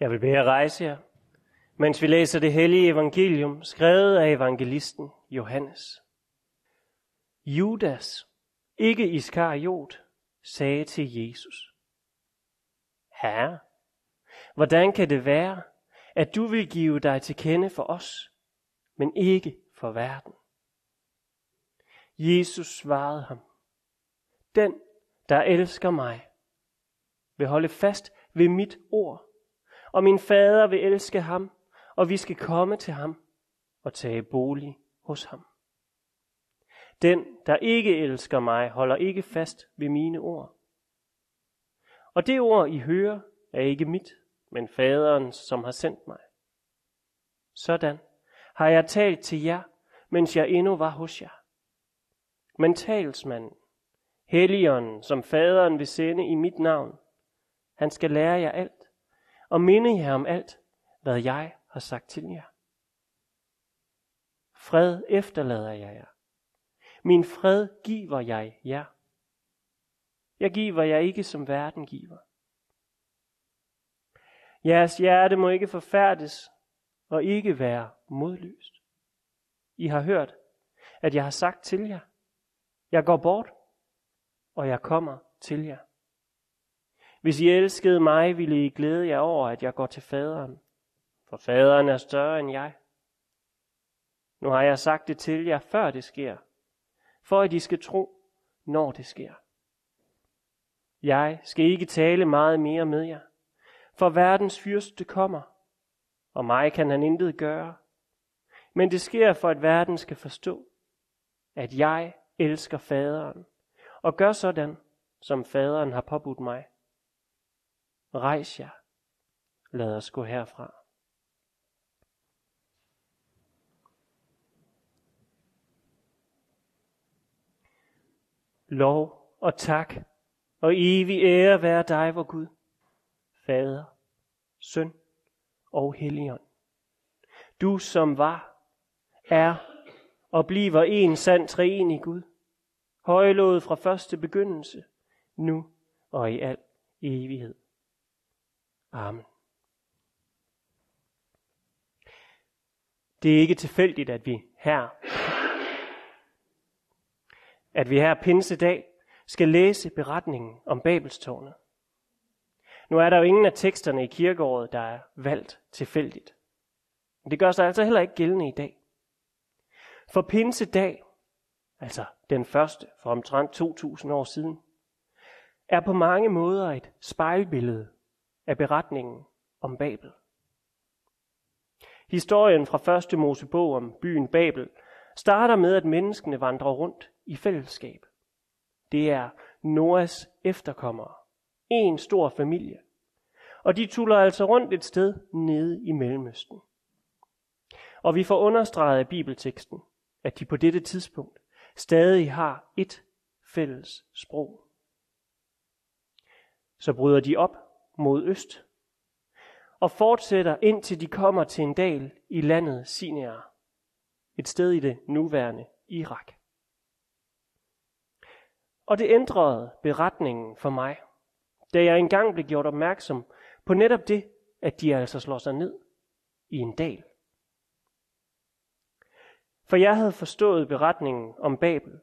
Jeg vil bede jer rejse jer, mens vi læser det hellige evangelium, skrevet af evangelisten Johannes. Judas, ikke Iskariot, sagde til Jesus, Herre, hvordan kan det være, at du vil give dig til kende for os, men ikke for verden? Jesus svarede ham, Den, der elsker mig, vil holde fast ved mit ord, og min fader vil elske ham, og vi skal komme til ham og tage bolig hos ham. Den, der ikke elsker mig, holder ikke fast ved mine ord. Og det ord, I hører, er ikke mit, men faderens, som har sendt mig. Sådan har jeg talt til jer, mens jeg endnu var hos jer. Men talsmanden, Helligånden, som faderen vil sende i mit navn, han skal lære jer alt og minde jer om alt, hvad jeg har sagt til jer. Fred efterlader jeg jer. Min fred giver jeg jer. Jeg giver jer ikke som verden giver. Jeres hjerte må ikke forfærdes og ikke være modløst. I har hørt, at jeg har sagt til jer, jeg går bort, og jeg kommer til jer. Hvis I elskede mig, ville I glæde jer over, at jeg går til faderen. For faderen er større end jeg. Nu har jeg sagt det til jer, før det sker, for at I skal tro, når det sker. Jeg skal ikke tale meget mere med jer, for verdens fyrste kommer, og mig kan han intet gøre. Men det sker for, at verden skal forstå, at jeg elsker faderen, og gør sådan, som faderen har påbudt mig. Rejs jer. Lad os gå herfra. Lov og tak og evig ære være dig, vor Gud, Fader, Søn og Helligånd. Du som var, er og bliver en sand treenig Gud, højlået fra første begyndelse, nu og i al evighed. Amen. Det er ikke tilfældigt, at vi her, at vi her pinsedag skal læse beretningen om Babelstårnet. Nu er der jo ingen af teksterne i kirkeåret, der er valgt tilfældigt. Det gør sig altså heller ikke gældende i dag. For pinsedag, altså den første for omtrent 2000 år siden, er på mange måder et spejlbillede af beretningen om Babel. Historien fra første Mosebog om byen Babel starter med, at menneskene vandrer rundt i fællesskab. Det er Noas efterkommere. En stor familie. Og de tuller altså rundt et sted nede i Mellemøsten. Og vi får understreget af bibelteksten, at de på dette tidspunkt stadig har et fælles sprog. Så bryder de op mod øst og fortsætter indtil de kommer til en dal i landet Sinjar, et sted i det nuværende Irak. Og det ændrede beretningen for mig, da jeg engang blev gjort opmærksom på netop det, at de altså slår sig ned i en dal. For jeg havde forstået beretningen om Babel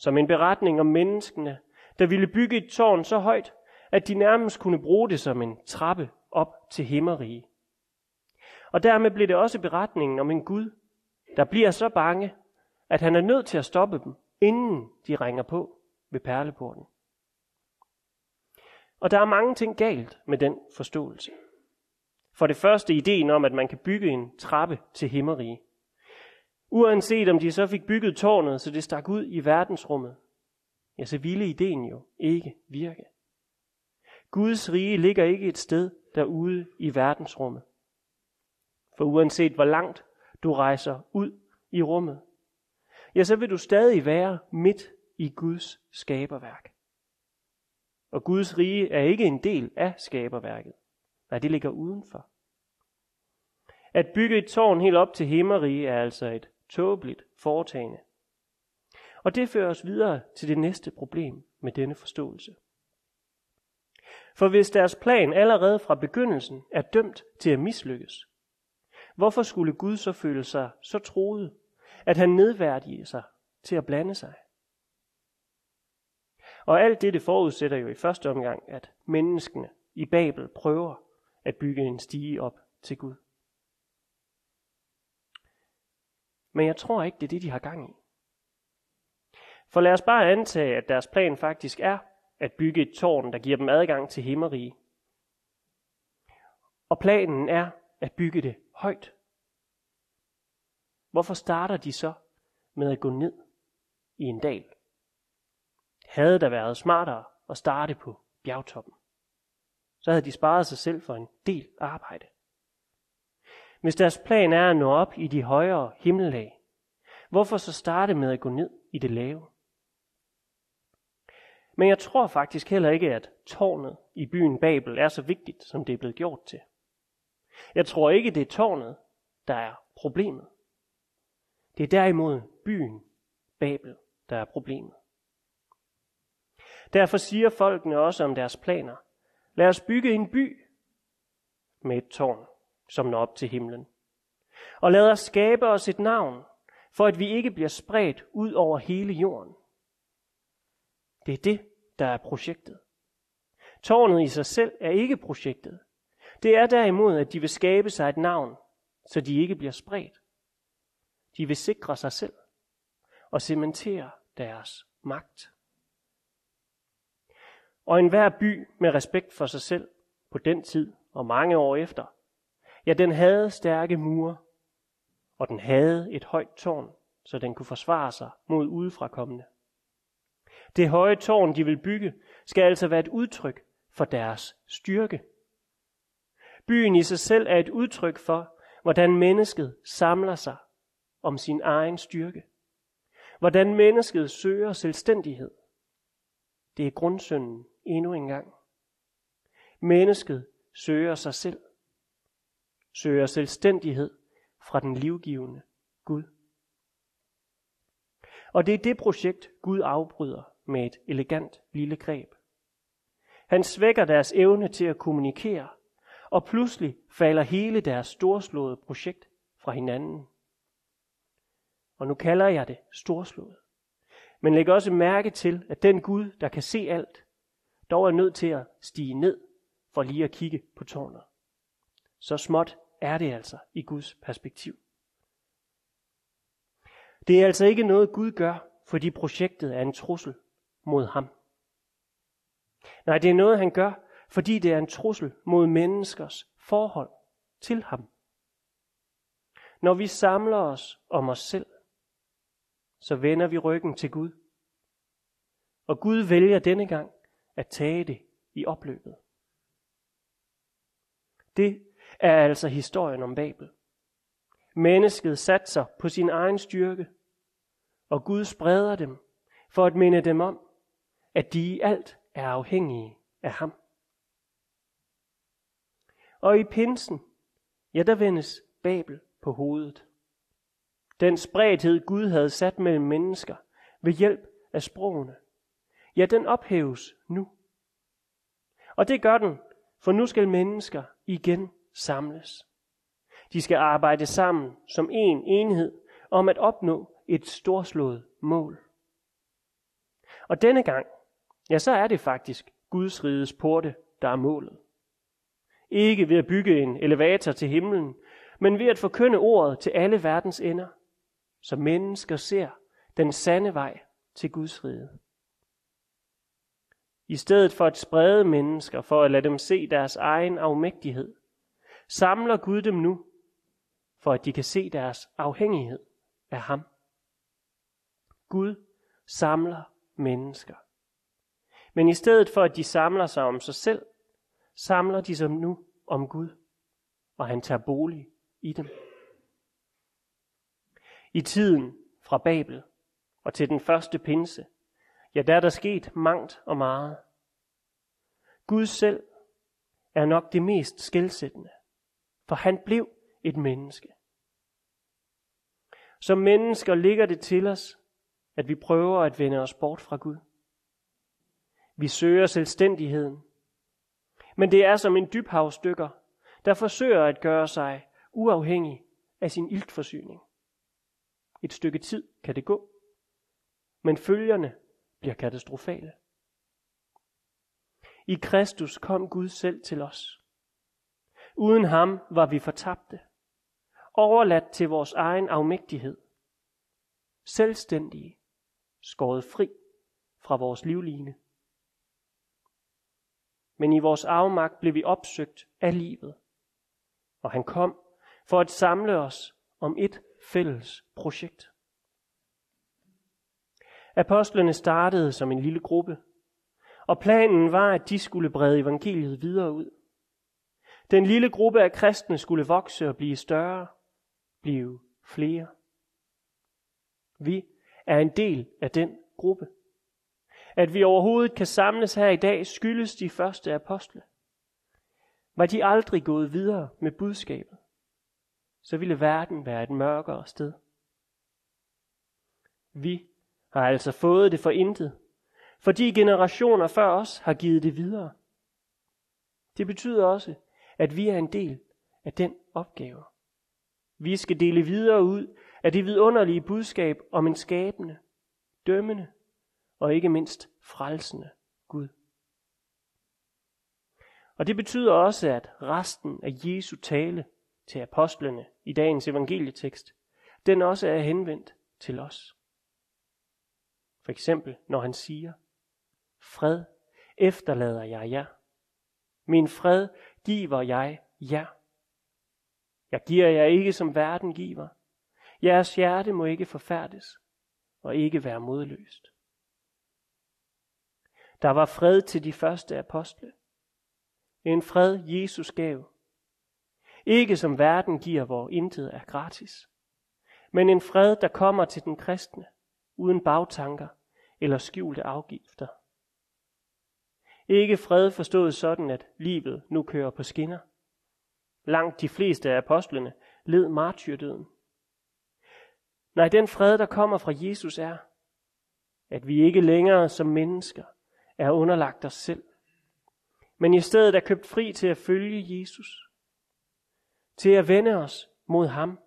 som en beretning om menneskene, der ville bygge et tårn så højt, at de nærmest kunne bruge det som en trappe op til himmerige. Og dermed blev det også beretningen om en Gud, der bliver så bange, at han er nødt til at stoppe dem, inden de ringer på ved perleporten. Og der er mange ting galt med den forståelse. For det første ideen om, at man kan bygge en trappe til himmerige. Uanset om de så fik bygget tårnet, så det stak ud i verdensrummet, ja, så ville ideen jo ikke virke. Guds rige ligger ikke et sted derude i verdensrummet. For uanset hvor langt du rejser ud i rummet, ja, så vil du stadig være midt i Guds skaberværk. Og Guds rige er ikke en del af skaberværket. Nej, det ligger udenfor. At bygge et tårn helt op til himmerige er altså et tåbeligt foretagende. Og det fører os videre til det næste problem med denne forståelse. For hvis deres plan allerede fra begyndelsen er dømt til at mislykkes, hvorfor skulle Gud så føle sig så troet, at han nedværdiger sig til at blande sig? Og alt det, det forudsætter jo i første omgang, at menneskene i Babel prøver at bygge en stige op til Gud. Men jeg tror ikke, det er det, de har gang i. For lad os bare antage, at deres plan faktisk er at bygge et tårn, der giver dem adgang til himmerige. Og planen er at bygge det højt. Hvorfor starter de så med at gå ned i en dal? Havde der været smartere at starte på bjergtoppen, så havde de sparet sig selv for en del arbejde. Hvis deres plan er at nå op i de højere himmellag, hvorfor så starte med at gå ned i det lave? Men jeg tror faktisk heller ikke, at tårnet i byen Babel er så vigtigt, som det er blevet gjort til. Jeg tror ikke, det er tårnet, der er problemet. Det er derimod byen Babel, der er problemet. Derfor siger folkene også om deres planer. Lad os bygge en by med et tårn, som når op til himlen. Og lad os skabe os et navn, for at vi ikke bliver spredt ud over hele jorden. Det er det, der er projektet. Tårnet i sig selv er ikke projektet. Det er derimod, at de vil skabe sig et navn, så de ikke bliver spredt. De vil sikre sig selv og cementere deres magt. Og enhver by med respekt for sig selv på den tid og mange år efter, ja, den havde stærke mure, og den havde et højt tårn, så den kunne forsvare sig mod udefrakommende. Det høje tårn, de vil bygge, skal altså være et udtryk for deres styrke. Byen i sig selv er et udtryk for, hvordan mennesket samler sig om sin egen styrke. Hvordan mennesket søger selvstændighed. Det er grundsynden endnu en gang. Mennesket søger sig selv. Søger selvstændighed fra den livgivende Gud. Og det er det projekt, Gud afbryder med et elegant lille greb. Han svækker deres evne til at kommunikere, og pludselig falder hele deres storslåede projekt fra hinanden. Og nu kalder jeg det storslået. Men læg også mærke til, at den Gud, der kan se alt, dog er nødt til at stige ned for lige at kigge på tårnet. Så småt er det altså i Guds perspektiv. Det er altså ikke noget Gud gør, fordi projektet er en trussel mod ham. Nej, det er noget, han gør, fordi det er en trussel mod menneskers forhold til ham. Når vi samler os om os selv, så vender vi ryggen til Gud. Og Gud vælger denne gang at tage det i opløbet. Det er altså historien om Babel. Mennesket satser på sin egen styrke, og Gud spreder dem for at minde dem om, at de i alt er afhængige af ham. Og i pinsen, ja, der vendes Babel på hovedet. Den spredthed Gud havde sat mellem mennesker ved hjælp af sprogene, ja, den ophæves nu. Og det gør den, for nu skal mennesker igen samles. De skal arbejde sammen som en enhed om at opnå et storslået mål. Og denne gang, ja, så er det faktisk Guds riges porte, der er målet. Ikke ved at bygge en elevator til himlen, men ved at forkynde ordet til alle verdens ender, så mennesker ser den sande vej til Guds rige. I stedet for at sprede mennesker for at lade dem se deres egen afmægtighed, samler Gud dem nu, for at de kan se deres afhængighed af ham. Gud samler mennesker. Men i stedet for at de samler sig om sig selv, samler de sig nu om Gud, og han tager bolig i dem. I tiden fra Babel og til den første pinse, ja, der er der sket mangt og meget. Gud selv er nok det mest skældsættende, for han blev et menneske. Som mennesker ligger det til os, at vi prøver at vende os bort fra Gud. Vi søger selvstændigheden. Men det er som en dybhavsdykker, der forsøger at gøre sig uafhængig af sin iltforsyning. Et stykke tid kan det gå, men følgerne bliver katastrofale. I Kristus kom Gud selv til os. Uden ham var vi fortabte, overladt til vores egen afmægtighed, selvstændige, skåret fri fra vores livline. Men i vores afmagt blev vi opsøgt af livet, og han kom for at samle os om et fælles projekt. Apostlene startede som en lille gruppe, og planen var, at de skulle brede evangeliet videre ud. Den lille gruppe af kristne skulle vokse og blive større, blive flere. Vi er en del af den gruppe. At vi overhovedet kan samles her i dag, skyldes de første apostle. Var de aldrig gået videre med budskabet, så ville verden være et mørkere sted. Vi har altså fået det for intet, fordi generationer før os har givet det videre. Det betyder også, at vi er en del af den opgave. Vi skal dele videre ud af det vidunderlige budskab om en skabende, dømmende og ikke mindst frelsende Gud. Og det betyder også, at resten af Jesu tale til apostlene i dagens evangelietekst, den også er henvendt til os. For eksempel, når han siger, Fred efterlader jeg jer. Min fred giver jeg jer. Jeg giver jer ikke som verden giver. Jeres hjerte må ikke forfærdes og ikke være modløst. Der var fred til de første apostle. En fred Jesus gav. Ikke som verden giver, hvor intet er gratis. Men en fred, der kommer til den kristne, uden bagtanker eller skjulte afgifter. Ikke fred forstået sådan, at livet nu kører på skinner. Langt de fleste af apostlene led martyrdøden. Nej, den fred, der kommer fra Jesus er, at vi ikke længere som mennesker er underlagt os selv, men i stedet er købt fri til at følge Jesus, til at vende os mod ham,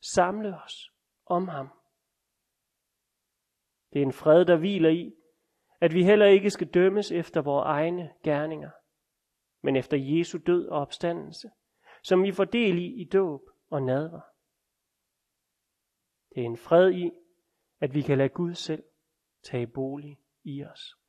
samle os om ham. Det er en fred, der hviler i, at vi heller ikke skal dømmes efter vores egne gerninger, men efter Jesu død og opstandelse, som vi får del i i dåb og nadver. Det er en fred i, at vi kan lade Gud selv tage bolig i os.